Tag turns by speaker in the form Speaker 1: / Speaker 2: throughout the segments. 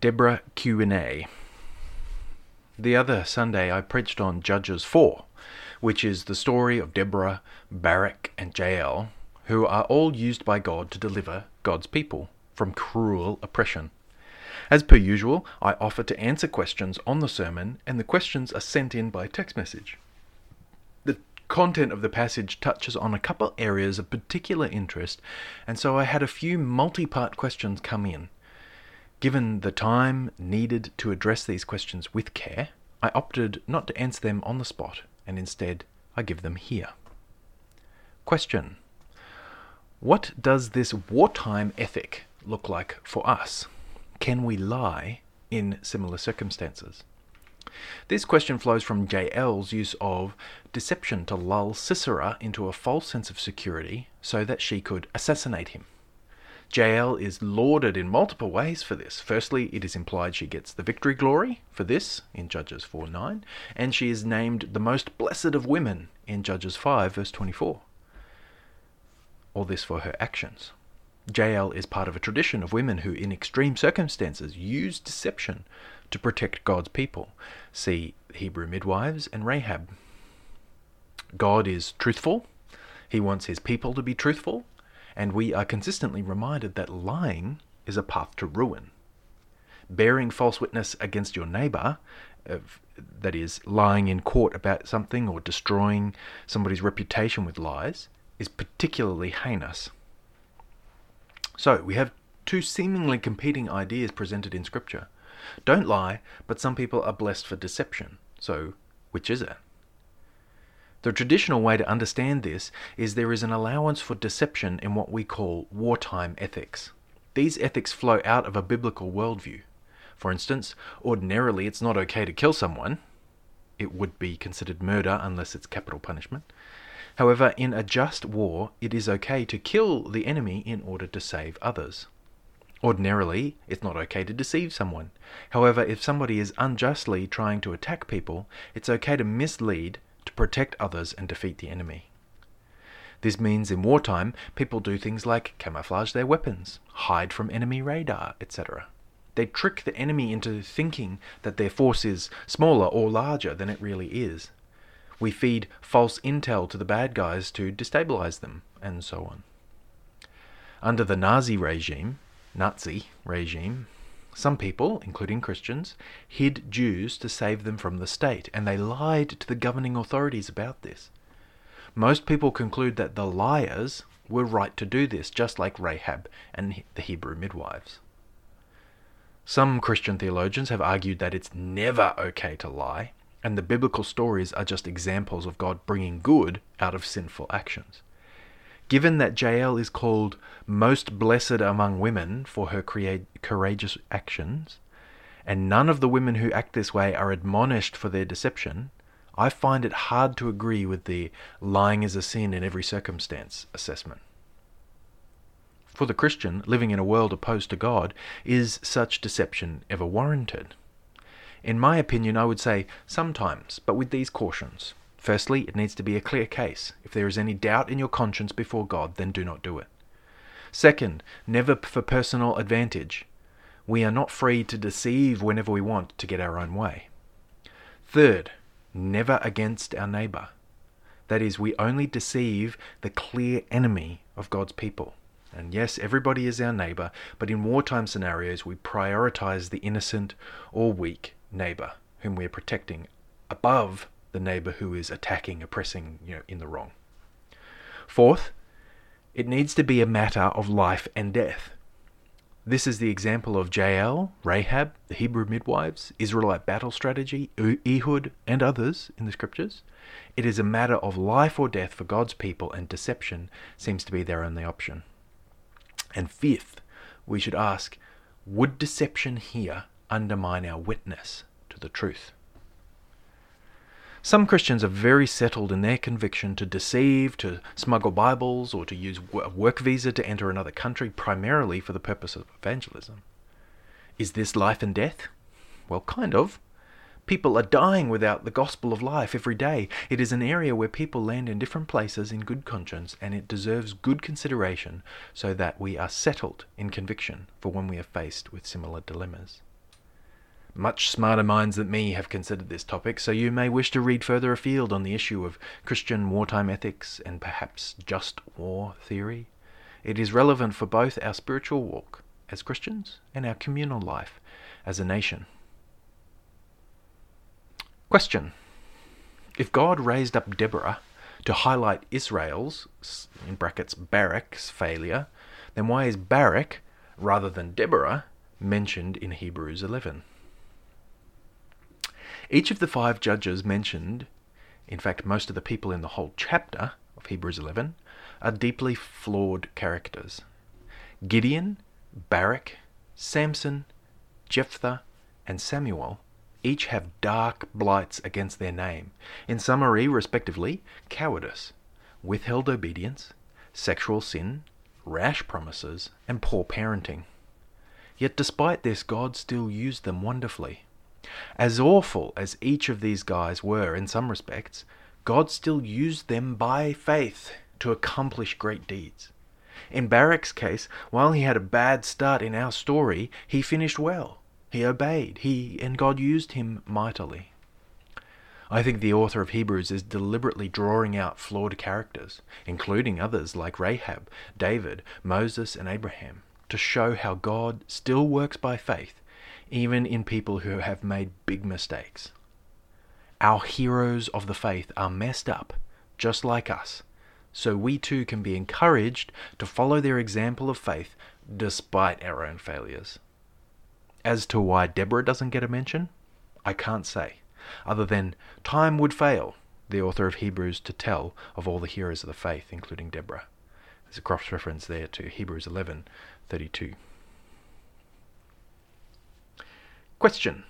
Speaker 1: Deborah Q&A. The other Sunday I preached on Judges 4, which is the story of Deborah, Barak, and Jael, who are all used by God to deliver God's people from cruel oppression. As per usual, I offer to answer questions on the sermon, and the questions are sent in by text message. The content of the passage touches on a couple areas of particular interest, and so I had a few multi part questions come in. Given the time needed to address these questions with care, I opted not to answer them on the spot, and instead I give them here. Question What does this wartime ethic look like for us? Can we lie in similar circumstances? This question flows from Jael's use of deception to lull Sisera into a false sense of security so that she could assassinate him. Jael is lauded in multiple ways for this. Firstly, it is implied she gets the victory glory for this in Judges 4 9, and she is named the most blessed of women in Judges 5 verse 24. All this for her actions. Jael is part of a tradition of women who, in extreme circumstances, use deception to protect God's people. See Hebrew midwives and Rahab. God is truthful. He wants his people to be truthful, and we are consistently reminded that lying is a path to ruin. Bearing false witness against your neighbor, uh, that is, lying in court about something or destroying somebody's reputation with lies, is particularly heinous. So, we have two seemingly competing ideas presented in Scripture. Don't lie, but some people are blessed for deception. So, which is it? The traditional way to understand this is there is an allowance for deception in what we call wartime ethics. These ethics flow out of a biblical worldview. For instance, ordinarily it's not okay to kill someone. It would be considered murder unless it's capital punishment. However, in a just war, it is okay to kill the enemy in order to save others. Ordinarily, it's not okay to deceive someone. However, if somebody is unjustly trying to attack people, it's okay to mislead protect others and defeat the enemy. This means in wartime, people do things like camouflage their weapons, hide from enemy radar, etc. They trick the enemy into thinking that their force is smaller or larger than it really is. We feed false intel to the bad guys to destabilize them, and so on. Under the Nazi regime, Nazi regime, some people, including Christians, hid Jews to save them from the state, and they lied to the governing authorities about this. Most people conclude that the liars were right to do this, just like Rahab and the Hebrew midwives. Some Christian theologians have argued that it's never okay to lie, and the biblical stories are just examples of God bringing good out of sinful actions. Given that Jael is called most blessed among women for her courageous actions, and none of the women who act this way are admonished for their deception, I find it hard to agree with the lying is a sin in every circumstance assessment. For the Christian, living in a world opposed to God, is such deception ever warranted? In my opinion, I would say sometimes, but with these cautions. Firstly, it needs to be a clear case. If there is any doubt in your conscience before God, then do not do it. Second, never for personal advantage. We are not free to deceive whenever we want to get our own way. Third, never against our neighbour. That is, we only deceive the clear enemy of God's people. And yes, everybody is our neighbour, but in wartime scenarios, we prioritize the innocent or weak neighbor whom we are protecting above the neighbor who is attacking, oppressing, you know, in the wrong. Fourth, it needs to be a matter of life and death. This is the example of Jael, Rahab, the Hebrew midwives, Israelite battle strategy, Ehud, and others in the scriptures. It is a matter of life or death for God's people, and deception seems to be their only option. And fifth, we should ask would deception here undermine our witness to the truth. Some Christians are very settled in their conviction to deceive, to smuggle Bibles, or to use a work visa to enter another country primarily for the purpose of evangelism. Is this life and death? Well, kind of. People are dying without the gospel of life every day. It is an area where people land in different places in good conscience, and it deserves good consideration so that we are settled in conviction for when we are faced with similar dilemmas. Much smarter minds than me have considered this topic, so you may wish to read further afield on the issue of Christian wartime ethics and perhaps just war theory. It is relevant for both our spiritual walk as Christians and our communal life as a nation. Question If God raised up Deborah to highlight Israel's, in brackets, Barak's failure, then why is Barak, rather than Deborah, mentioned in Hebrews 11? Each of the five judges mentioned, in fact, most of the people in the whole chapter of Hebrews 11, are deeply flawed characters. Gideon, Barak, Samson, Jephthah, and Samuel each have dark blights against their name. In summary, respectively, cowardice, withheld obedience, sexual sin, rash promises, and poor parenting. Yet despite this, God still used them wonderfully. As awful as each of these guys were in some respects, God still used them by faith to accomplish great deeds. In Barak's case, while he had a bad start in our story, he finished well. He obeyed. He and God used him mightily. I think the author of Hebrews is deliberately drawing out flawed characters, including others like Rahab, David, Moses, and Abraham, to show how God still works by faith even in people who have made big mistakes. Our heroes of the faith are messed up, just like us, so we too can be encouraged to follow their example of faith despite our own failures. As to why Deborah doesn't get a mention, I can't say, other than time would fail the author of Hebrews to tell of all the heroes of the faith, including Deborah. There's a cross reference there to Hebrews 11:32. Question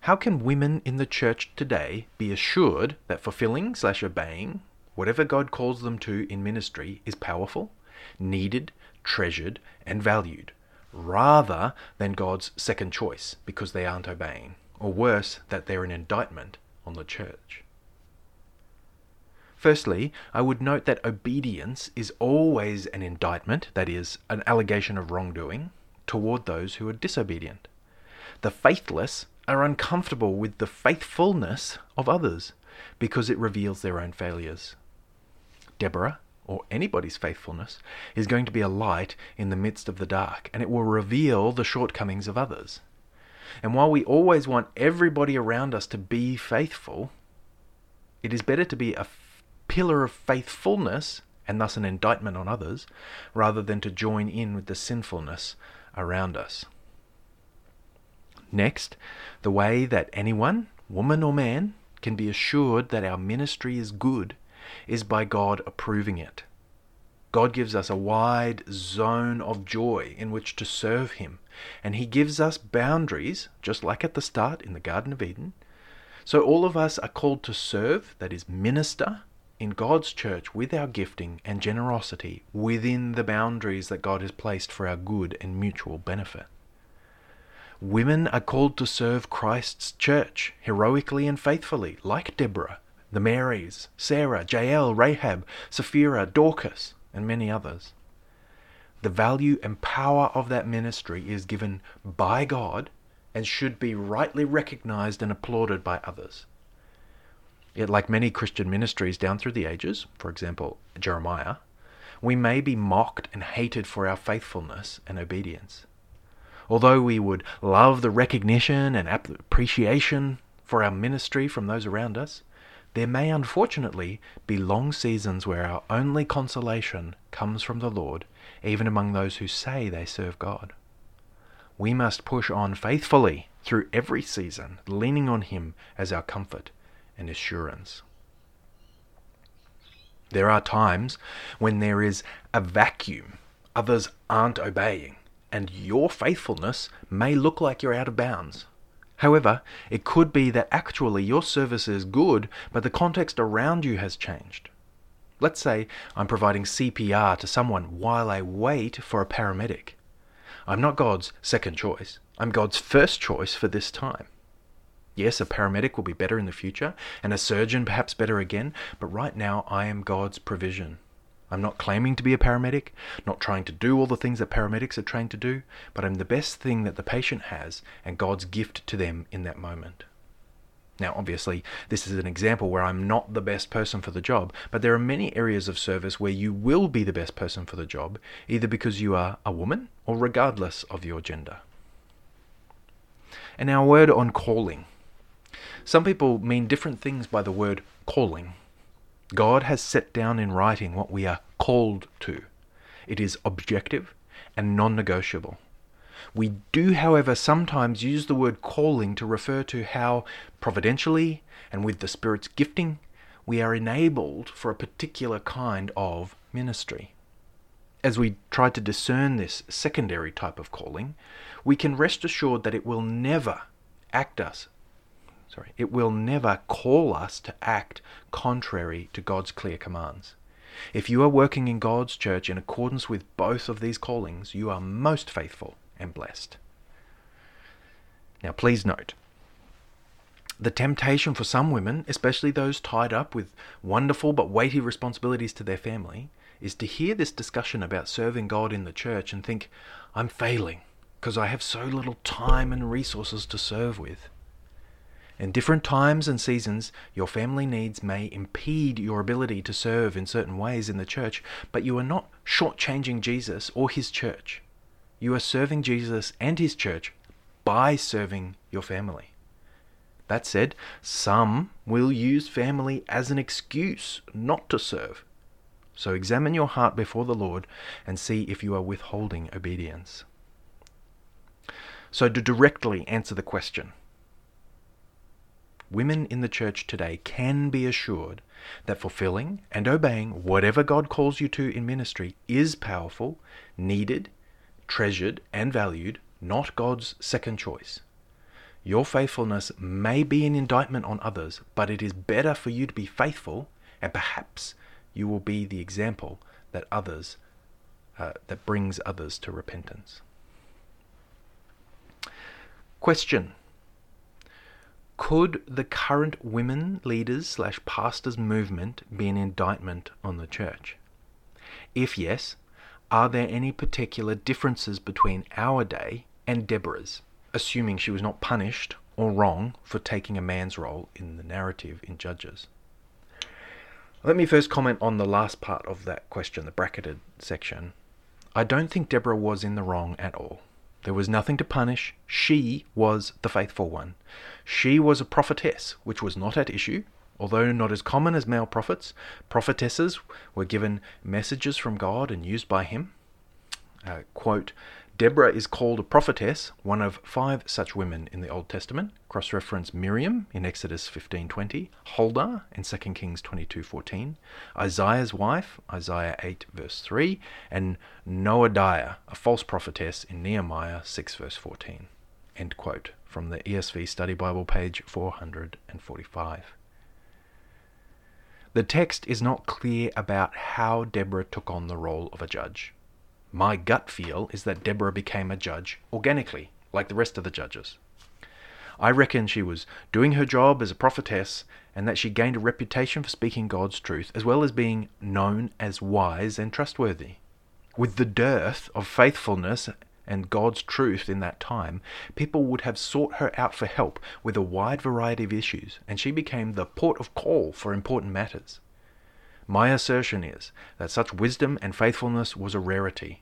Speaker 1: How can women in the church today be assured that fulfilling slash obeying whatever God calls them to in ministry is powerful, needed, treasured, and valued, rather than God's second choice because they aren't obeying, or worse, that they're an indictment on the church? Firstly, I would note that obedience is always an indictment, that is, an allegation of wrongdoing, toward those who are disobedient. The faithless are uncomfortable with the faithfulness of others because it reveals their own failures. Deborah, or anybody's faithfulness, is going to be a light in the midst of the dark, and it will reveal the shortcomings of others. And while we always want everybody around us to be faithful, it is better to be a pillar of faithfulness and thus an indictment on others, rather than to join in with the sinfulness around us. Next, the way that anyone, woman or man, can be assured that our ministry is good is by God approving it. God gives us a wide zone of joy in which to serve Him, and He gives us boundaries, just like at the start in the Garden of Eden. So all of us are called to serve, that is, minister, in God's church with our gifting and generosity within the boundaries that God has placed for our good and mutual benefit. Women are called to serve Christ's church heroically and faithfully, like Deborah, the Marys, Sarah, Jael, Rahab, Sapphira, Dorcas, and many others. The value and power of that ministry is given by God and should be rightly recognized and applauded by others. Yet, like many Christian ministries down through the ages, for example, Jeremiah, we may be mocked and hated for our faithfulness and obedience. Although we would love the recognition and appreciation for our ministry from those around us, there may unfortunately be long seasons where our only consolation comes from the Lord, even among those who say they serve God. We must push on faithfully through every season, leaning on Him as our comfort and assurance. There are times when there is a vacuum, others aren't obeying and your faithfulness may look like you're out of bounds. However, it could be that actually your service is good, but the context around you has changed. Let's say I'm providing CPR to someone while I wait for a paramedic. I'm not God's second choice, I'm God's first choice for this time. Yes, a paramedic will be better in the future, and a surgeon perhaps better again, but right now I am God's provision. I'm not claiming to be a paramedic, not trying to do all the things that paramedics are trained to do, but I'm the best thing that the patient has and God's gift to them in that moment. Now, obviously, this is an example where I'm not the best person for the job, but there are many areas of service where you will be the best person for the job, either because you are a woman or regardless of your gender. And now, a word on calling. Some people mean different things by the word calling. God has set down in writing what we are called to. It is objective and non negotiable. We do, however, sometimes use the word calling to refer to how providentially and with the Spirit's gifting we are enabled for a particular kind of ministry. As we try to discern this secondary type of calling, we can rest assured that it will never act us sorry, it will never call us to act contrary to God's clear commands. If you are working in God's church in accordance with both of these callings, you are most faithful and blessed. Now, please note the temptation for some women, especially those tied up with wonderful but weighty responsibilities to their family, is to hear this discussion about serving God in the church and think, I'm failing because I have so little time and resources to serve with. In different times and seasons, your family needs may impede your ability to serve in certain ways in the church, but you are not shortchanging Jesus or his church. You are serving Jesus and his church by serving your family. That said, some will use family as an excuse not to serve. So examine your heart before the Lord and see if you are withholding obedience. So, to directly answer the question, women in the church today can be assured that fulfilling and obeying whatever God calls you to in ministry is powerful, needed, treasured, and valued, not God's second choice. Your faithfulness may be an indictment on others, but it is better for you to be faithful, and perhaps you will be the example that others uh, that brings others to repentance. Question could the current women leaders slash pastors movement be an indictment on the church? If yes, are there any particular differences between our day and Deborah's, assuming she was not punished or wrong for taking a man's role in the narrative in Judges? Let me first comment on the last part of that question, the bracketed section. I don't think Deborah was in the wrong at all. There was nothing to punish. She was the faithful one. She was a prophetess, which was not at issue. Although not as common as male prophets, prophetesses were given messages from God and used by him. Uh, quote, Deborah is called a prophetess, one of five such women in the Old Testament. Cross-reference Miriam in Exodus 15:20, Huldah in 2 Kings 22:14, Isaiah's wife, Isaiah 8 verse 3, and Noadiah, a false prophetess in Nehemiah 6 verse 14. End quote from the ESV Study Bible page 445. The text is not clear about how Deborah took on the role of a judge. My gut feel is that Deborah became a judge organically, like the rest of the judges. I reckon she was doing her job as a prophetess and that she gained a reputation for speaking God's truth as well as being known as wise and trustworthy. With the dearth of faithfulness and God's truth in that time, people would have sought her out for help with a wide variety of issues, and she became the port of call for important matters. My assertion is that such wisdom and faithfulness was a rarity.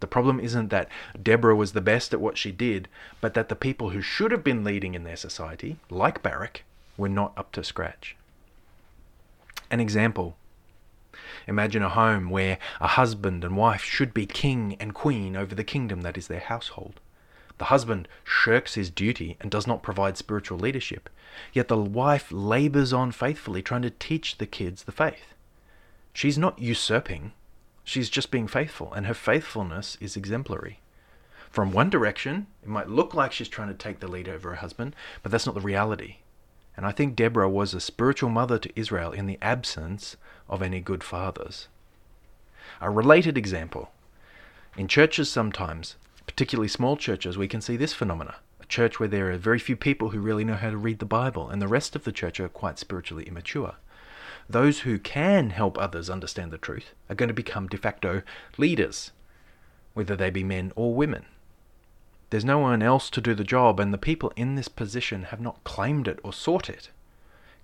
Speaker 1: The problem isn't that Deborah was the best at what she did, but that the people who should have been leading in their society, like Barak, were not up to scratch. An example. Imagine a home where a husband and wife should be king and queen over the kingdom that is their household. The husband shirks his duty and does not provide spiritual leadership, yet the wife labors on faithfully trying to teach the kids the faith. She's not usurping, she's just being faithful, and her faithfulness is exemplary. From one direction, it might look like she's trying to take the lead over her husband, but that's not the reality. And I think Deborah was a spiritual mother to Israel in the absence of any good fathers. A related example in churches, sometimes, particularly small churches, we can see this phenomena. A church where there are very few people who really know how to read the Bible, and the rest of the church are quite spiritually immature those who can help others understand the truth are going to become de facto leaders, whether they be men or women. There's no one else to do the job, and the people in this position have not claimed it or sought it.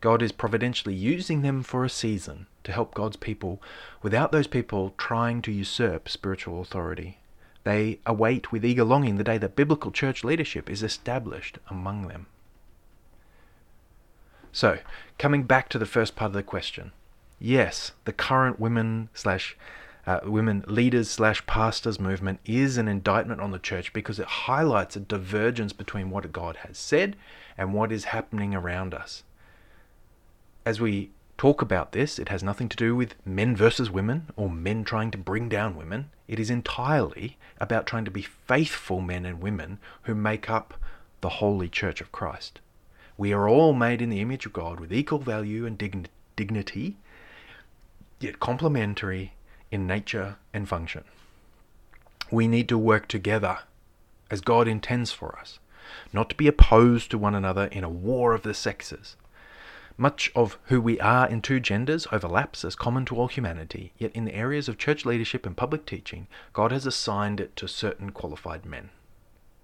Speaker 1: God is providentially using them for a season to help God's people without those people trying to usurp spiritual authority. They await with eager longing the day that biblical church leadership is established among them. So, coming back to the first part of the question, yes, the current women slash uh, women leaders slash pastors movement is an indictment on the church because it highlights a divergence between what God has said and what is happening around us. As we talk about this, it has nothing to do with men versus women or men trying to bring down women. It is entirely about trying to be faithful men and women who make up the holy church of Christ. We are all made in the image of God with equal value and dign- dignity, yet complementary in nature and function. We need to work together as God intends for us, not to be opposed to one another in a war of the sexes. Much of who we are in two genders overlaps as common to all humanity, yet in the areas of church leadership and public teaching, God has assigned it to certain qualified men.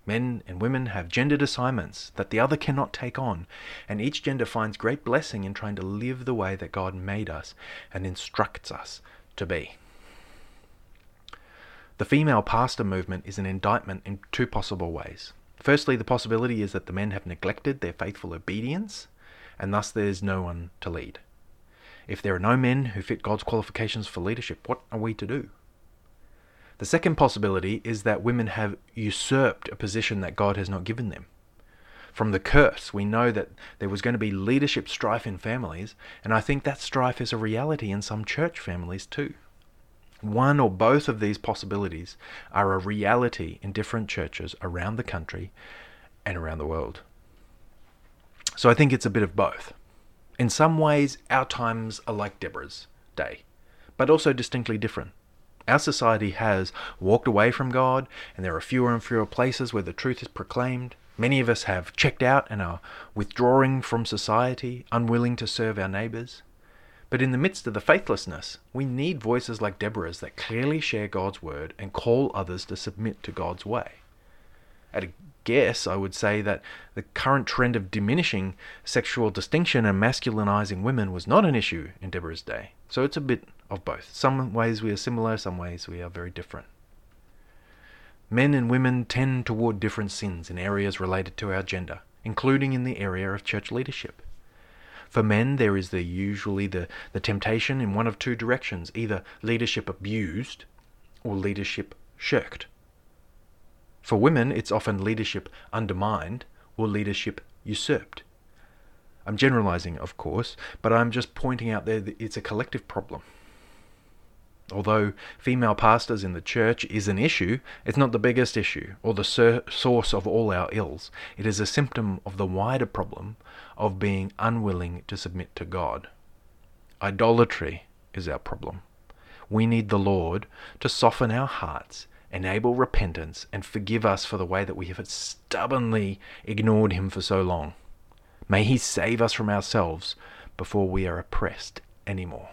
Speaker 1: Men and women have gendered assignments that the other cannot take on, and each gender finds great blessing in trying to live the way that God made us and instructs us to be. The female pastor movement is an indictment in two possible ways. Firstly, the possibility is that the men have neglected their faithful obedience, and thus there is no one to lead. If there are no men who fit God's qualifications for leadership, what are we to do? The second possibility is that women have usurped a position that God has not given them. From the curse, we know that there was going to be leadership strife in families, and I think that strife is a reality in some church families too. One or both of these possibilities are a reality in different churches around the country and around the world. So I think it's a bit of both. In some ways, our times are like Deborah's day, but also distinctly different. Our society has walked away from God, and there are fewer and fewer places where the truth is proclaimed. Many of us have checked out and are withdrawing from society, unwilling to serve our neighbours. But in the midst of the faithlessness, we need voices like Deborah's that clearly share God's word and call others to submit to God's way. At a guess, I would say that the current trend of diminishing sexual distinction and masculinizing women was not an issue in Deborah's day. So it's a bit of both. Some ways we are similar, some ways we are very different. Men and women tend toward different sins in areas related to our gender, including in the area of church leadership. For men, there is the, usually the, the temptation in one of two directions either leadership abused or leadership shirked. For women, it's often leadership undermined or leadership usurped. I'm generalizing, of course, but I'm just pointing out that it's a collective problem. Although female pastors in the church is an issue, it's not the biggest issue or the sur- source of all our ills. It is a symptom of the wider problem of being unwilling to submit to God. Idolatry is our problem. We need the Lord to soften our hearts, enable repentance, and forgive us for the way that we have stubbornly ignored Him for so long. May He save us from ourselves before we are oppressed anymore.